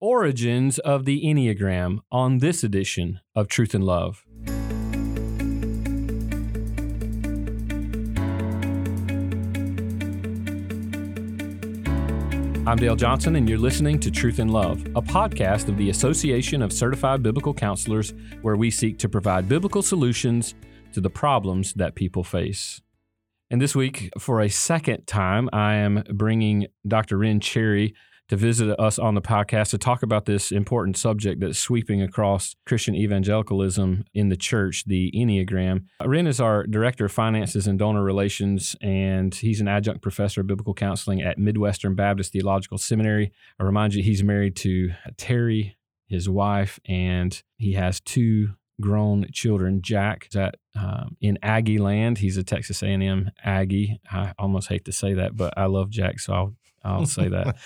Origins of the Enneagram on this edition of Truth and Love. I'm Dale Johnson, and you're listening to Truth and Love, a podcast of the Association of Certified Biblical Counselors, where we seek to provide biblical solutions to the problems that people face. And this week, for a second time, I am bringing Dr. Ren Cherry to visit us on the podcast to talk about this important subject that's sweeping across Christian evangelicalism in the church, the Enneagram. Ren is our Director of Finances and Donor Relations, and he's an adjunct professor of biblical counseling at Midwestern Baptist Theological Seminary. I remind you, he's married to Terry, his wife, and he has two grown children. Jack is at um, in Aggie land. He's a Texas A&M Aggie. I almost hate to say that, but I love Jack, so I'll I'll say that.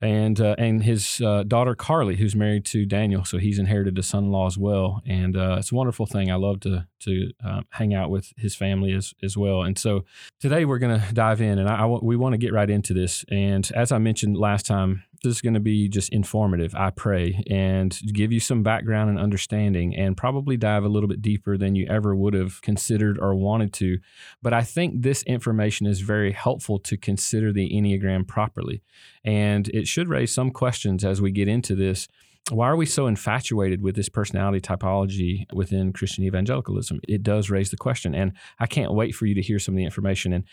and uh, and his uh, daughter Carly, who's married to Daniel, so he's inherited a son-in-law as well, and uh, it's a wonderful thing. I love to to um, hang out with his family as as well. And so today we're going to dive in, and I, I we want to get right into this. And as I mentioned last time, this is going to be just informative, I pray, and give you some background and understanding, and probably dive a little bit deeper than you ever would have considered or wanted to. But I think this information is very helpful to consider the Enneagram properly. And it should raise some questions as we get into this. Why are we so infatuated with this personality typology within Christian evangelicalism? It does raise the question, and I can't wait for you to hear some of the information. And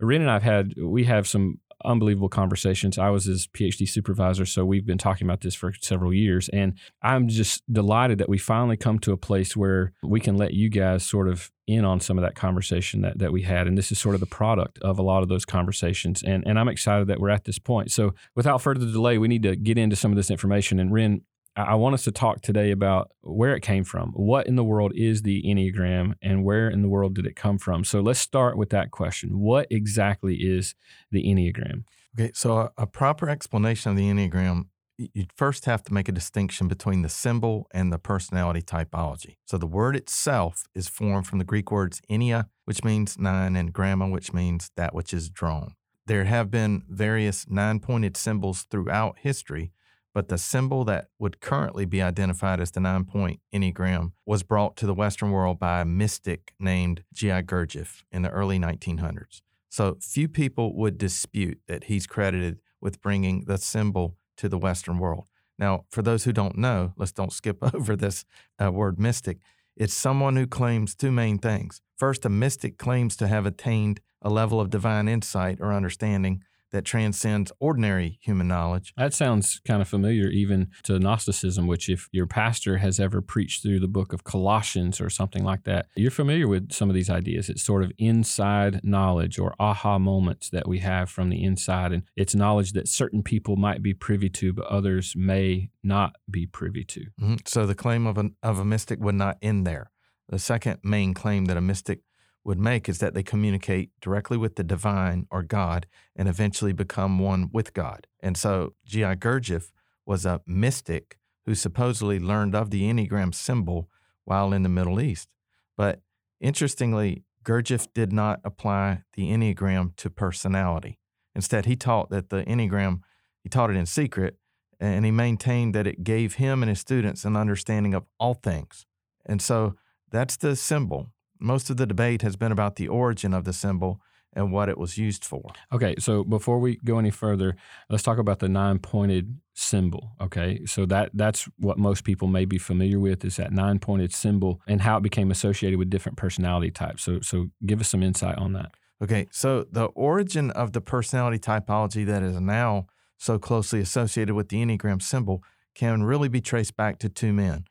Ren and I've had we have some unbelievable conversations. I was his PhD supervisor, so we've been talking about this for several years. And I'm just delighted that we finally come to a place where we can let you guys sort of in on some of that conversation that, that we had. And this is sort of the product of a lot of those conversations. And, and I'm excited that we're at this point. So without further delay, we need to get into some of this information. And Ren, I want us to talk today about where it came from. What in the world is the Enneagram and where in the world did it come from? So let's start with that question. What exactly is the Enneagram? Okay, so a, a proper explanation of the Enneagram, you first have to make a distinction between the symbol and the personality typology. So the word itself is formed from the Greek words ennea, which means nine, and gramma, which means that which is drawn. There have been various nine pointed symbols throughout history but the symbol that would currently be identified as the nine point Enneagram was brought to the Western world by a mystic named G.I. Gurdjieff in the early 1900s. So few people would dispute that he's credited with bringing the symbol to the Western world. Now, for those who don't know, let's don't skip over this uh, word mystic. It's someone who claims two main things. First, a mystic claims to have attained a level of divine insight or understanding that transcends ordinary human knowledge. That sounds kind of familiar even to Gnosticism, which, if your pastor has ever preached through the book of Colossians or something like that, you're familiar with some of these ideas. It's sort of inside knowledge or aha moments that we have from the inside. And it's knowledge that certain people might be privy to, but others may not be privy to. Mm-hmm. So the claim of a, of a mystic would not end there. The second main claim that a mystic would make is that they communicate directly with the divine or God and eventually become one with God. And so G.I. Gurdjieff was a mystic who supposedly learned of the Enneagram symbol while in the Middle East. But interestingly, Gurdjieff did not apply the Enneagram to personality. Instead, he taught that the Enneagram, he taught it in secret, and he maintained that it gave him and his students an understanding of all things. And so that's the symbol most of the debate has been about the origin of the symbol and what it was used for. Okay, so before we go any further, let's talk about the nine-pointed symbol. Okay, so that that's what most people may be familiar with is that nine-pointed symbol and how it became associated with different personality types. So so give us some insight on that. Okay, so the origin of the personality typology that is now so closely associated with the Enneagram symbol can really be traced back to two men,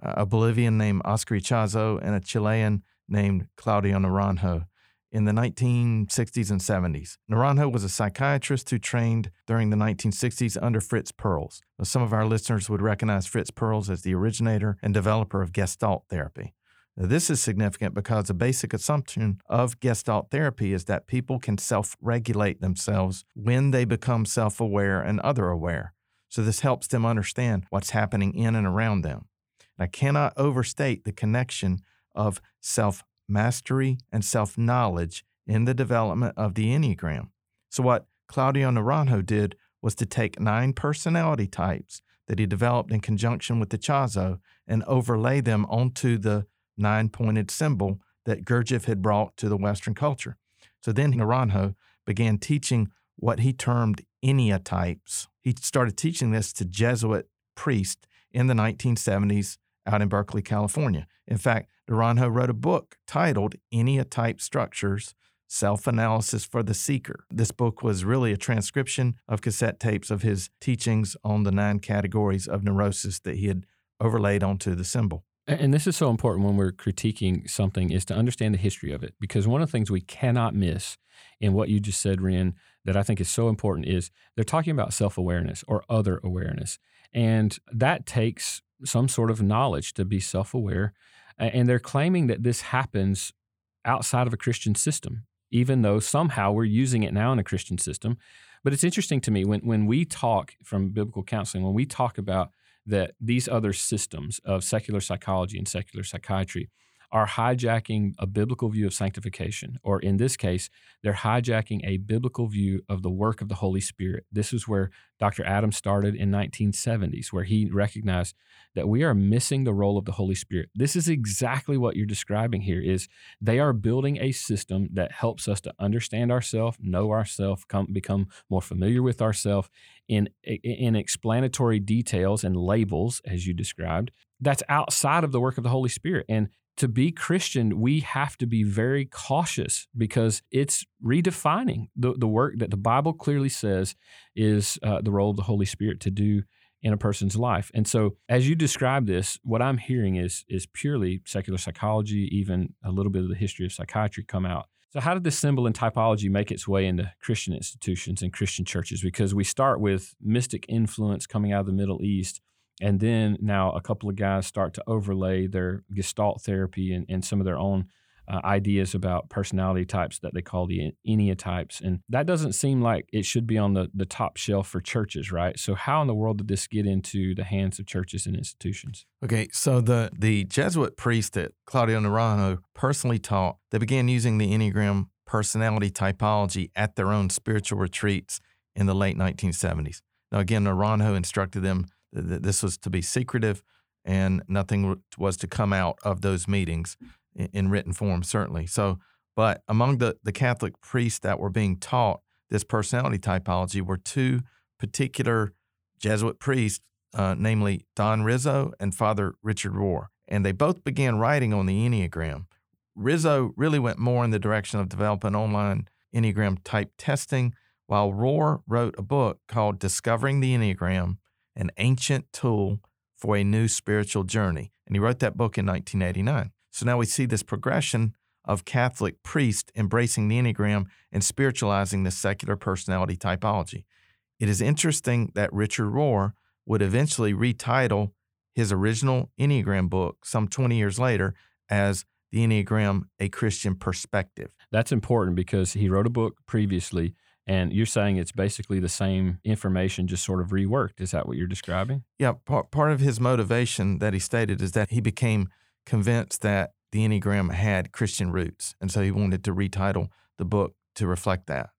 a Bolivian named Oscar Ichazo and a Chilean named Claudio Naranjo in the 1960s and 70s. Naranjo was a psychiatrist who trained during the 1960s under Fritz Perls. some of our listeners would recognize Fritz Perls as the originator and developer of Gestalt therapy. Now, this is significant because a basic assumption of Gestalt therapy is that people can self regulate themselves when they become self aware and other aware. So, this helps them understand what's happening in and around them. And I cannot overstate the connection of self mastery and self knowledge in the development of the Enneagram. So, what Claudio Naranjo did was to take nine personality types that he developed in conjunction with Ichazo and overlay them onto the nine pointed symbol that Gurdjieff had brought to the Western culture. So then Naranjo began teaching what he termed enneatypes. He started teaching this to Jesuit priests in the 1970s out in Berkeley, California. In fact, Naranjo wrote a book titled Ennea-type Structures Self Analysis for the Seeker. This book was really a transcription of cassette tapes of his teachings on the nine categories of neurosis that he had overlaid onto the symbol. And this is so important when we're critiquing something is to understand the history of it. Because one of the things we cannot miss in what you just said, Ren, that I think is so important is they're talking about self awareness or other awareness. And that takes some sort of knowledge to be self aware. And they're claiming that this happens outside of a Christian system, even though somehow we're using it now in a Christian system. But it's interesting to me when, when we talk from biblical counseling, when we talk about that these other systems of secular psychology and secular psychiatry are hijacking a biblical view of sanctification, or in this case, they're hijacking a biblical view of the work of the Holy Spirit. This is where Dr. Adams started in 1970s, where he recognized that we are missing the role of the Holy Spirit. This is exactly what you're describing here is they are building a system that helps us to understand ourselves, know ourselves, become more familiar with ourselves in in explanatory details and labels as you described. That's outside of the work of the Holy Spirit. And to be Christian, we have to be very cautious because it's redefining the, the work that the Bible clearly says is uh, the role of the Holy Spirit to do in a person's life. And so, as you describe this, what I'm hearing is is purely secular psychology, even a little bit of the history of psychiatry come out. So, how did this symbol and typology make its way into Christian institutions and Christian churches? Because we start with mystic influence coming out of the Middle East and then now a couple of guys start to overlay their gestalt therapy and, and some of their own uh, ideas about personality types that they call the Enneatypes. And that doesn't seem like it should be on the, the top shelf for churches, right? So, how in the world did this get into the hands of churches and institutions? Okay, so the, the Jesuit priest that Claudio Naranjo personally taught, they began using the Enneagram personality typology at their own spiritual retreats in the late 1970s. Now, again, Naranjo instructed them this was to be secretive, and nothing was to come out of those meetings in written form, certainly. So, but among the, the Catholic priests that were being taught this personality typology were two particular Jesuit priests, uh, namely Don Riso and Father Richard Rohr. And they both began writing on the Enneagram. Riso really went more in the direction of developing online Enneagram type testing, while Rohr wrote a book called Discovering the Enneagram an ancient tool for a new spiritual journey. And he wrote that book in 1989. So now we see this progression of Catholic priests embracing the Enneagram and spiritualizing the secular personality typology. It is interesting that Richard Rohr would eventually retitle his original Enneagram book some 20 years later as The Enneagram A Christian Perspective. That's important because he wrote a book previously and you're saying it's basically the same information, just sort of reworked. Is that what you're describing? Yeah. Part, part of his motivation that he stated is that he became convinced that the Enneagram had Christian roots. And so he wanted to retitle the book to reflect that.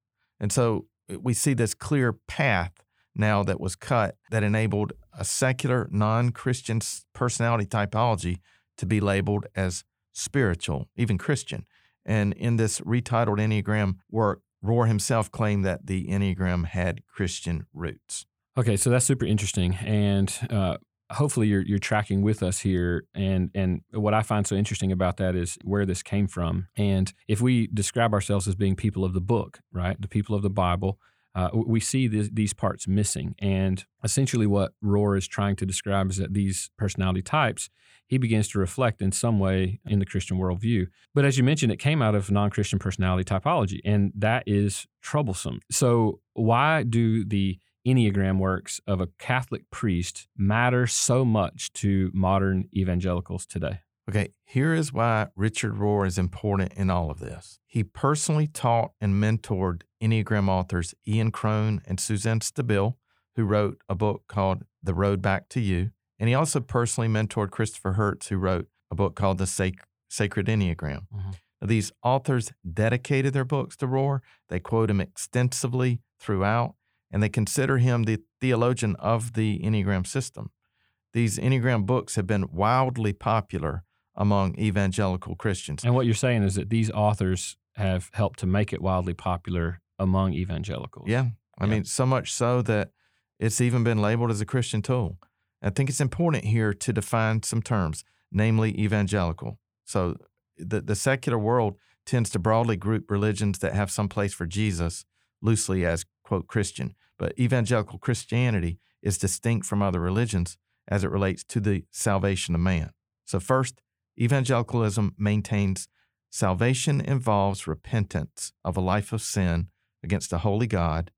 And so uh, we see this clear path now that was cut that enabled a secular, non Christian personality typology to be labeled as spiritual, even Christian. And in this retitled Enneagram work, Rohr himself claimed that the Enneagram had Christian roots. Okay, so that's super interesting, and uh, hopefully you're you're tracking with us here. And and what I find so interesting about that is where this came from. And if we describe ourselves as being people of the book, right, the people of the Bible, uh, we see this, these parts missing. And essentially, what Rohr is trying to describe is that these personality types he begins to reflect in some way in the Christian worldview. But as you mentioned, it came out of non Christian personality typology, and that is troublesome. So, why do the Enneagram works of a Catholic priest matter so much to modern evangelicals today? Okay, here is why Richard Rohr is important in all of this. He personally taught and mentored Enneagram authors Ian Cron and Suzanne Stabile, who wrote a book called The Road Back to You. And he also personally mentored Christopher Heuertz, who wrote a book called The Sac- Sacred Enneagram. Mm-hmm. Now, these authors dedicated their books to Rohr. They quote him extensively throughout. and they consider him the theologian of the Enneagram system. These Enneagram books have been wildly popular among evangelical Christians. And what you're saying is that these authors have helped to make it wildly popular among evangelicals. Yeah. I Yeah. mean, so much so that it's even been labeled as a Christian tool. I think it's important here to define some terms, namely evangelical. So the, the secular world tends to broadly group religions that have some place for Jesus loosely as, quote, Christian. But evangelical Christianity is distinct from other religions as it relates to the salvation of man. So, first, evangelicalism maintains salvation involves repentance of a life of sin against a holy God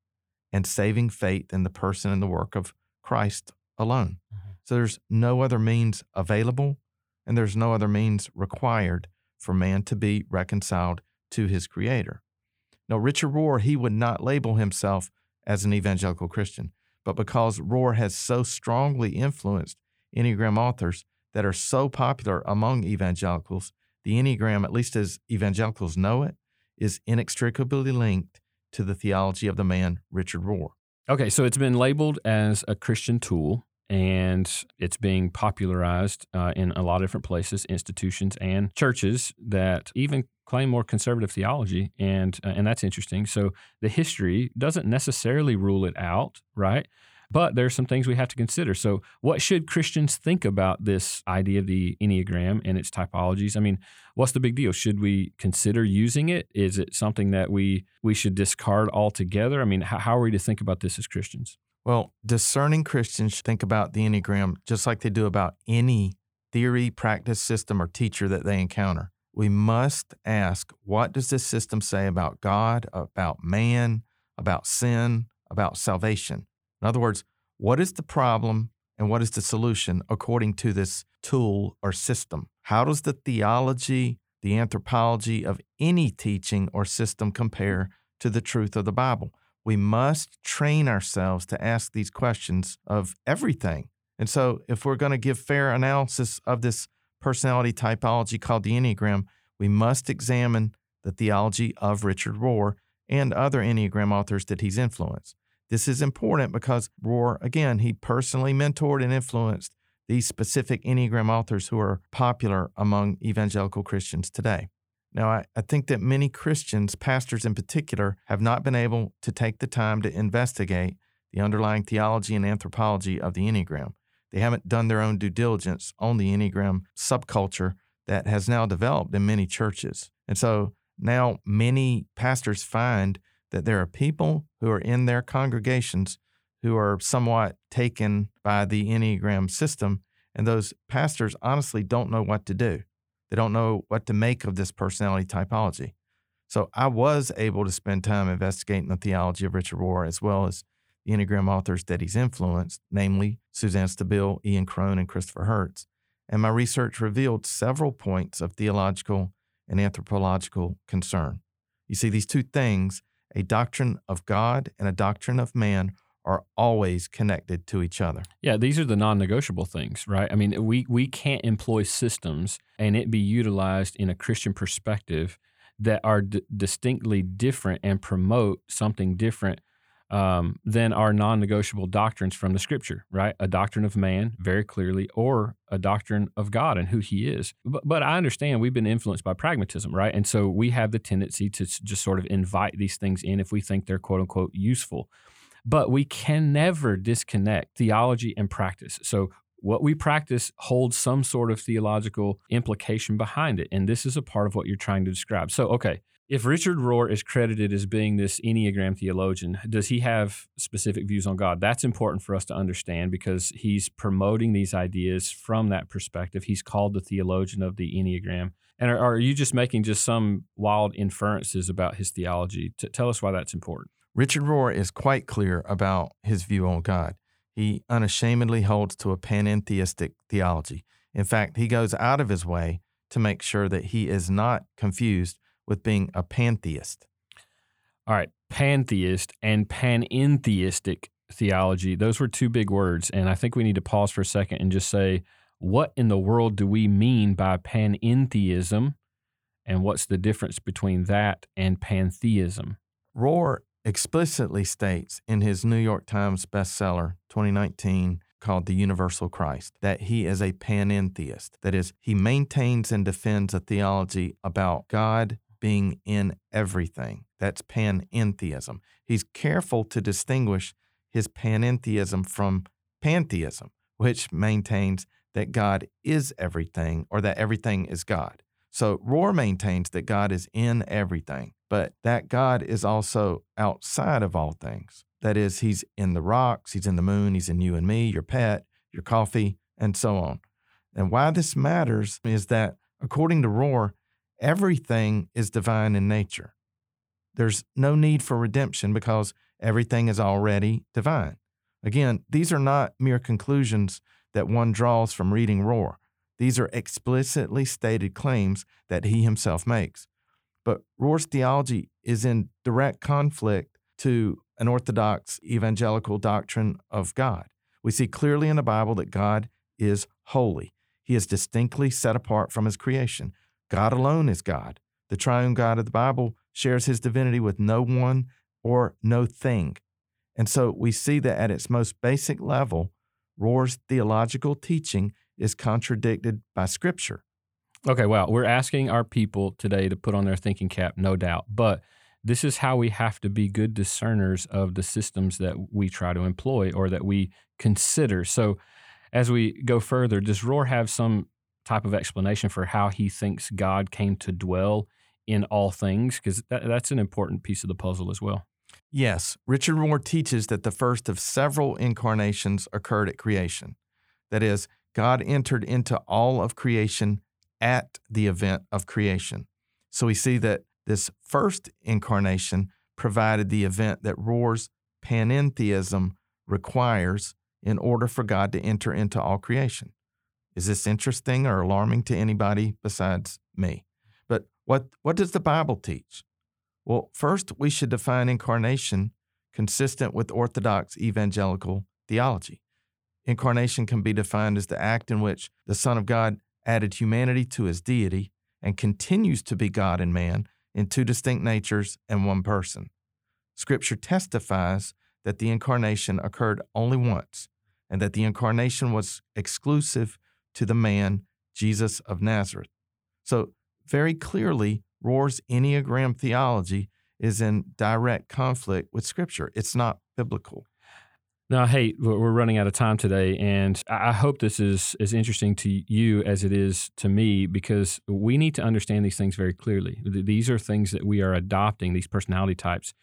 and saving faith in the person and the work of Christ alone. Mhm. So there's no other means available and there's no other means required for man to be reconciled to his creator. Now, Richard Rohr, he would not label himself as an evangelical Christian, but because Rohr has so strongly influenced Enneagram authors that are so popular among evangelicals, the Enneagram, at least as evangelicals know it, is inextricably linked to the theology of the man Richard Rohr. Okay, so it's been labeled as a Christian tool and it's being popularized uh, in a lot of different places, institutions and churches that even claim more conservative theology, and uh, and that's interesting. So the history doesn't necessarily rule it out, right? But there are some things we have to consider. So, what should Christians think about this idea of the Enneagram and its typologies? I mean, what's the big deal? Should we consider using it? Is it something that we we should discard altogether? I mean, how, how are we to think about this as Christians? Well, discerning Christians think about the Enneagram just like they do about any theory, practice, system, or teacher that they encounter. We must ask what does this system say about God, about man, about sin, about salvation? In other words, what is the problem and what is the solution according to this tool or system? How does the theology, the anthropology of any teaching or system compare to the truth of the Bible? We must train ourselves to ask these questions of everything. And so, if we're going to give fair analysis of this personality typology called the Enneagram, we must examine the theology of Richard Rohr and other Enneagram authors that he's influenced. This is important because Rohr, again, he personally mentored and influenced these specific Enneagram authors who are popular among evangelical Christians today. Now, I, I think that many Christians, pastors in particular, have not been able to take the time to investigate the underlying theology and anthropology of the Enneagram. They haven't done their own due diligence on the Enneagram subculture that has now developed in many churches. And so now many pastors find that there are people who are in their congregations who are somewhat taken by the Enneagram system, and those pastors honestly don't know what to do. They don't know what to make of this personality typology. So I was able to spend time investigating the theology of Richard Rohr as well as the Enneagram authors that he's influenced, namely Suzanne Stabile, Ian Cron, and Christopher Heuertz. And my research revealed several points of theological and anthropological concern. You see, these two things, a doctrine of God and a doctrine of man, are always connected to each other. Yeah, these are the non-negotiable things, right? I mean, we we can't employ systems and it be utilized in a Christian perspective that are d- distinctly different and promote something different um, than our non-negotiable doctrines from the Scripture, right? A doctrine of man, very clearly, or a doctrine of God and who He is. But, but I understand we've been influenced by pragmatism, right? And so we have the tendency to just sort of invite these things in if we think they're quote unquote useful. But we can never disconnect theology and practice. So what we practice holds some sort of theological implication behind it. And this is a part of what you're trying to describe. So, okay, if Richard Rohr is credited as being this Enneagram theologian, does he have specific views on God? That's important for us to understand because he's promoting these ideas from that perspective. He's called the theologian of the Enneagram. And are, are you just making just some wild inferences about his theology? T- tell us why that's important. Richard Rohr is quite clear about his view on God. He unashamedly holds to a panentheistic theology. In fact, he goes out of his way to make sure that he is not confused with being a pantheist. All right, pantheist and panentheistic theology, those were two big words. And I think we need to pause for a second and just say, what in the world do we mean by panentheism? And what's the difference between that and pantheism? Rohr explicitly states in his New York Times bestseller 2019 called The Universal Christ that he is a panentheist. That is, he maintains and defends a theology about God being in everything. That's panentheism. He's careful to distinguish his panentheism from pantheism, which maintains that God is everything or that everything is God. So Rohr maintains that God is in everything, but that God is also outside of all things. That is, he's in the rocks, he's in the moon, he's in you and me, your pet, your coffee, and so on. And why this matters is that, according to Rohr, everything is divine in nature. There's no need for redemption because everything is already divine. Again, these are not mere conclusions that one draws from reading Rohr. These are explicitly stated claims that he himself makes. But Rohr's theology is in direct conflict to an orthodox evangelical doctrine of God. We see clearly in the Bible that God is holy. He is distinctly set apart from his creation. God alone is God. The triune God of the Bible shares his divinity with no one or no thing. And so we see that at its most basic level, Rohr's theological teaching is contradicted by Scripture. Okay, well, we're asking our people today to put on their thinking cap, no doubt. But this is how we have to be good discerners of the systems that we try to employ or that we consider. So, as we go further, does Rohr have some type of explanation for how he thinks God came to dwell in all things? Because that, that's an important piece of the puzzle as well. Yes, Richard Rohr teaches that the first of several incarnations occurred at creation. That is, God entered into all of creation at the event of creation. So we see that this first incarnation provided the event that Rohr's panentheism requires in order for God to enter into all creation. Is this interesting or alarming to anybody besides me? But what, what does the Bible teach? Well, first, we should define incarnation consistent with Orthodox evangelical theology. Incarnation can be defined as the act in which the Son of God added humanity to his deity and continues to be God and man in two distinct natures and one person. Scripture testifies that the incarnation occurred only once and that the incarnation was exclusive to the man Jesus of Nazareth. So, very clearly, Rohr's Enneagram theology is in direct conflict with Scripture. It's not biblical. Now, hey, we're running out of time today, and I hope this is as interesting to you as it is to me because we need to understand these things very clearly. These are things that we are adopting, these personality types,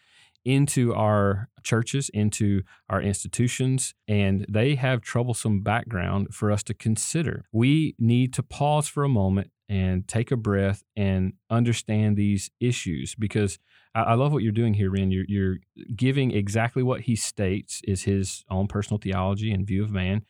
into our churches, into our institutions, and they have troublesome background for us to consider. We need to pause for a moment and take a breath and understand these issues because I, love what you're doing here, Ren. You're, you're giving exactly what he states is his own personal theology and view of man.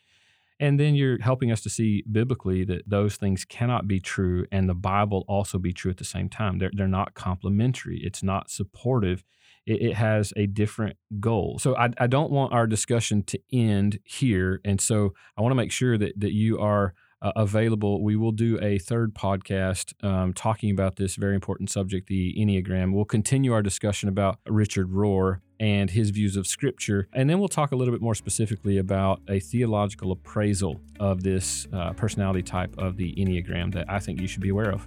And then you're helping us to see biblically that those things cannot be true and the Bible also be true at the same time. They're, they're not complementary, it's not supportive it, it has a different goal. So I, I don't want our discussion to end here. And so I want to make sure that, that you are uh, available. We will do a third podcast um, talking about this very important subject, the Enneagram. We'll continue our discussion about Richard Rohr and his views of Scripture. And then we'll talk a little bit more specifically about a theological appraisal of this uh, personality type of the Enneagram that I think you should be aware of.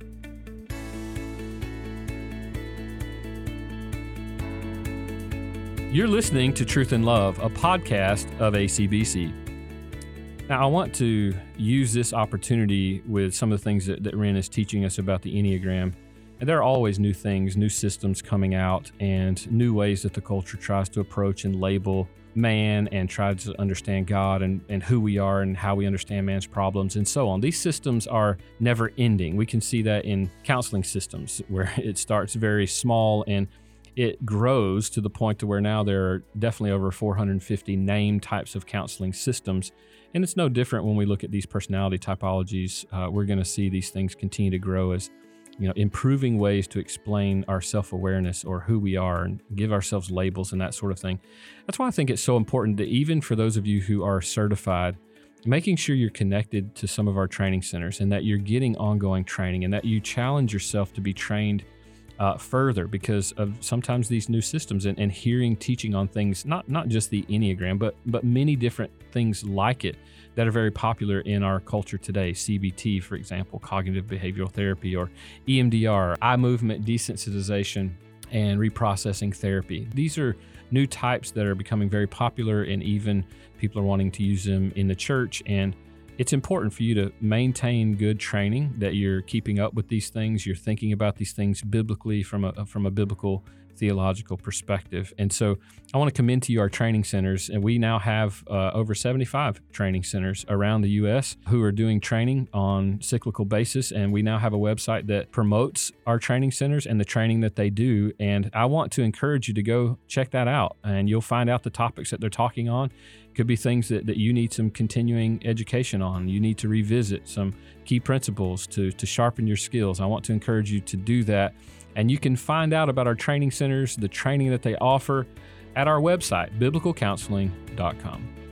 You're listening to Truth and Love, a podcast of ACBC. Now, I want to use this opportunity with some of the things that, that Ren is teaching us about the Enneagram. And there are always new things, new systems coming out, and new ways that the culture tries to approach and label man and tries to understand God and, and who we are and how we understand man's problems and so on. These systems are never ending. We can see that in counseling systems where it starts very small and it grows to the point to where now there are definitely over 450 named types of counseling systems. And it's no different when we look at these personality typologies. Uh, we're going to see these things continue to grow as you know improving ways to explain our self-awareness or who we are and give ourselves labels and that sort of thing. That's why i think it's so important that even for those of you who are certified making sure you're connected to some of our training centers and that you're getting ongoing training and that you challenge yourself to be trained uh, further because of sometimes these new systems and, and hearing teaching on things, not, not just the Enneagram, but, but many different things like it that are very popular in our culture today. CBT, for example, cognitive behavioral therapy, or EMDR, eye movement desensitization, and reprocessing therapy. These are new types that are becoming very popular, and even people are wanting to use them in the church. And it's important for you to maintain good training that you're keeping up with these things you're thinking about these things biblically from a from a biblical theological perspective. And so I want to commend to you our training centers. And we now have uh, over 75 training centers around the U.S. who are doing training on cyclical basis. And we now have a website that promotes our training centers and the training that they do. And I want to encourage you to go check that out. And you'll find out the topics that they're talking on. Could be things that, that you need some continuing education on. You need to revisit some key principles to, to sharpen your skills. I want to encourage you to do that and you can find out about our training centers, the training that they offer, at our website, biblicalcounseling.com.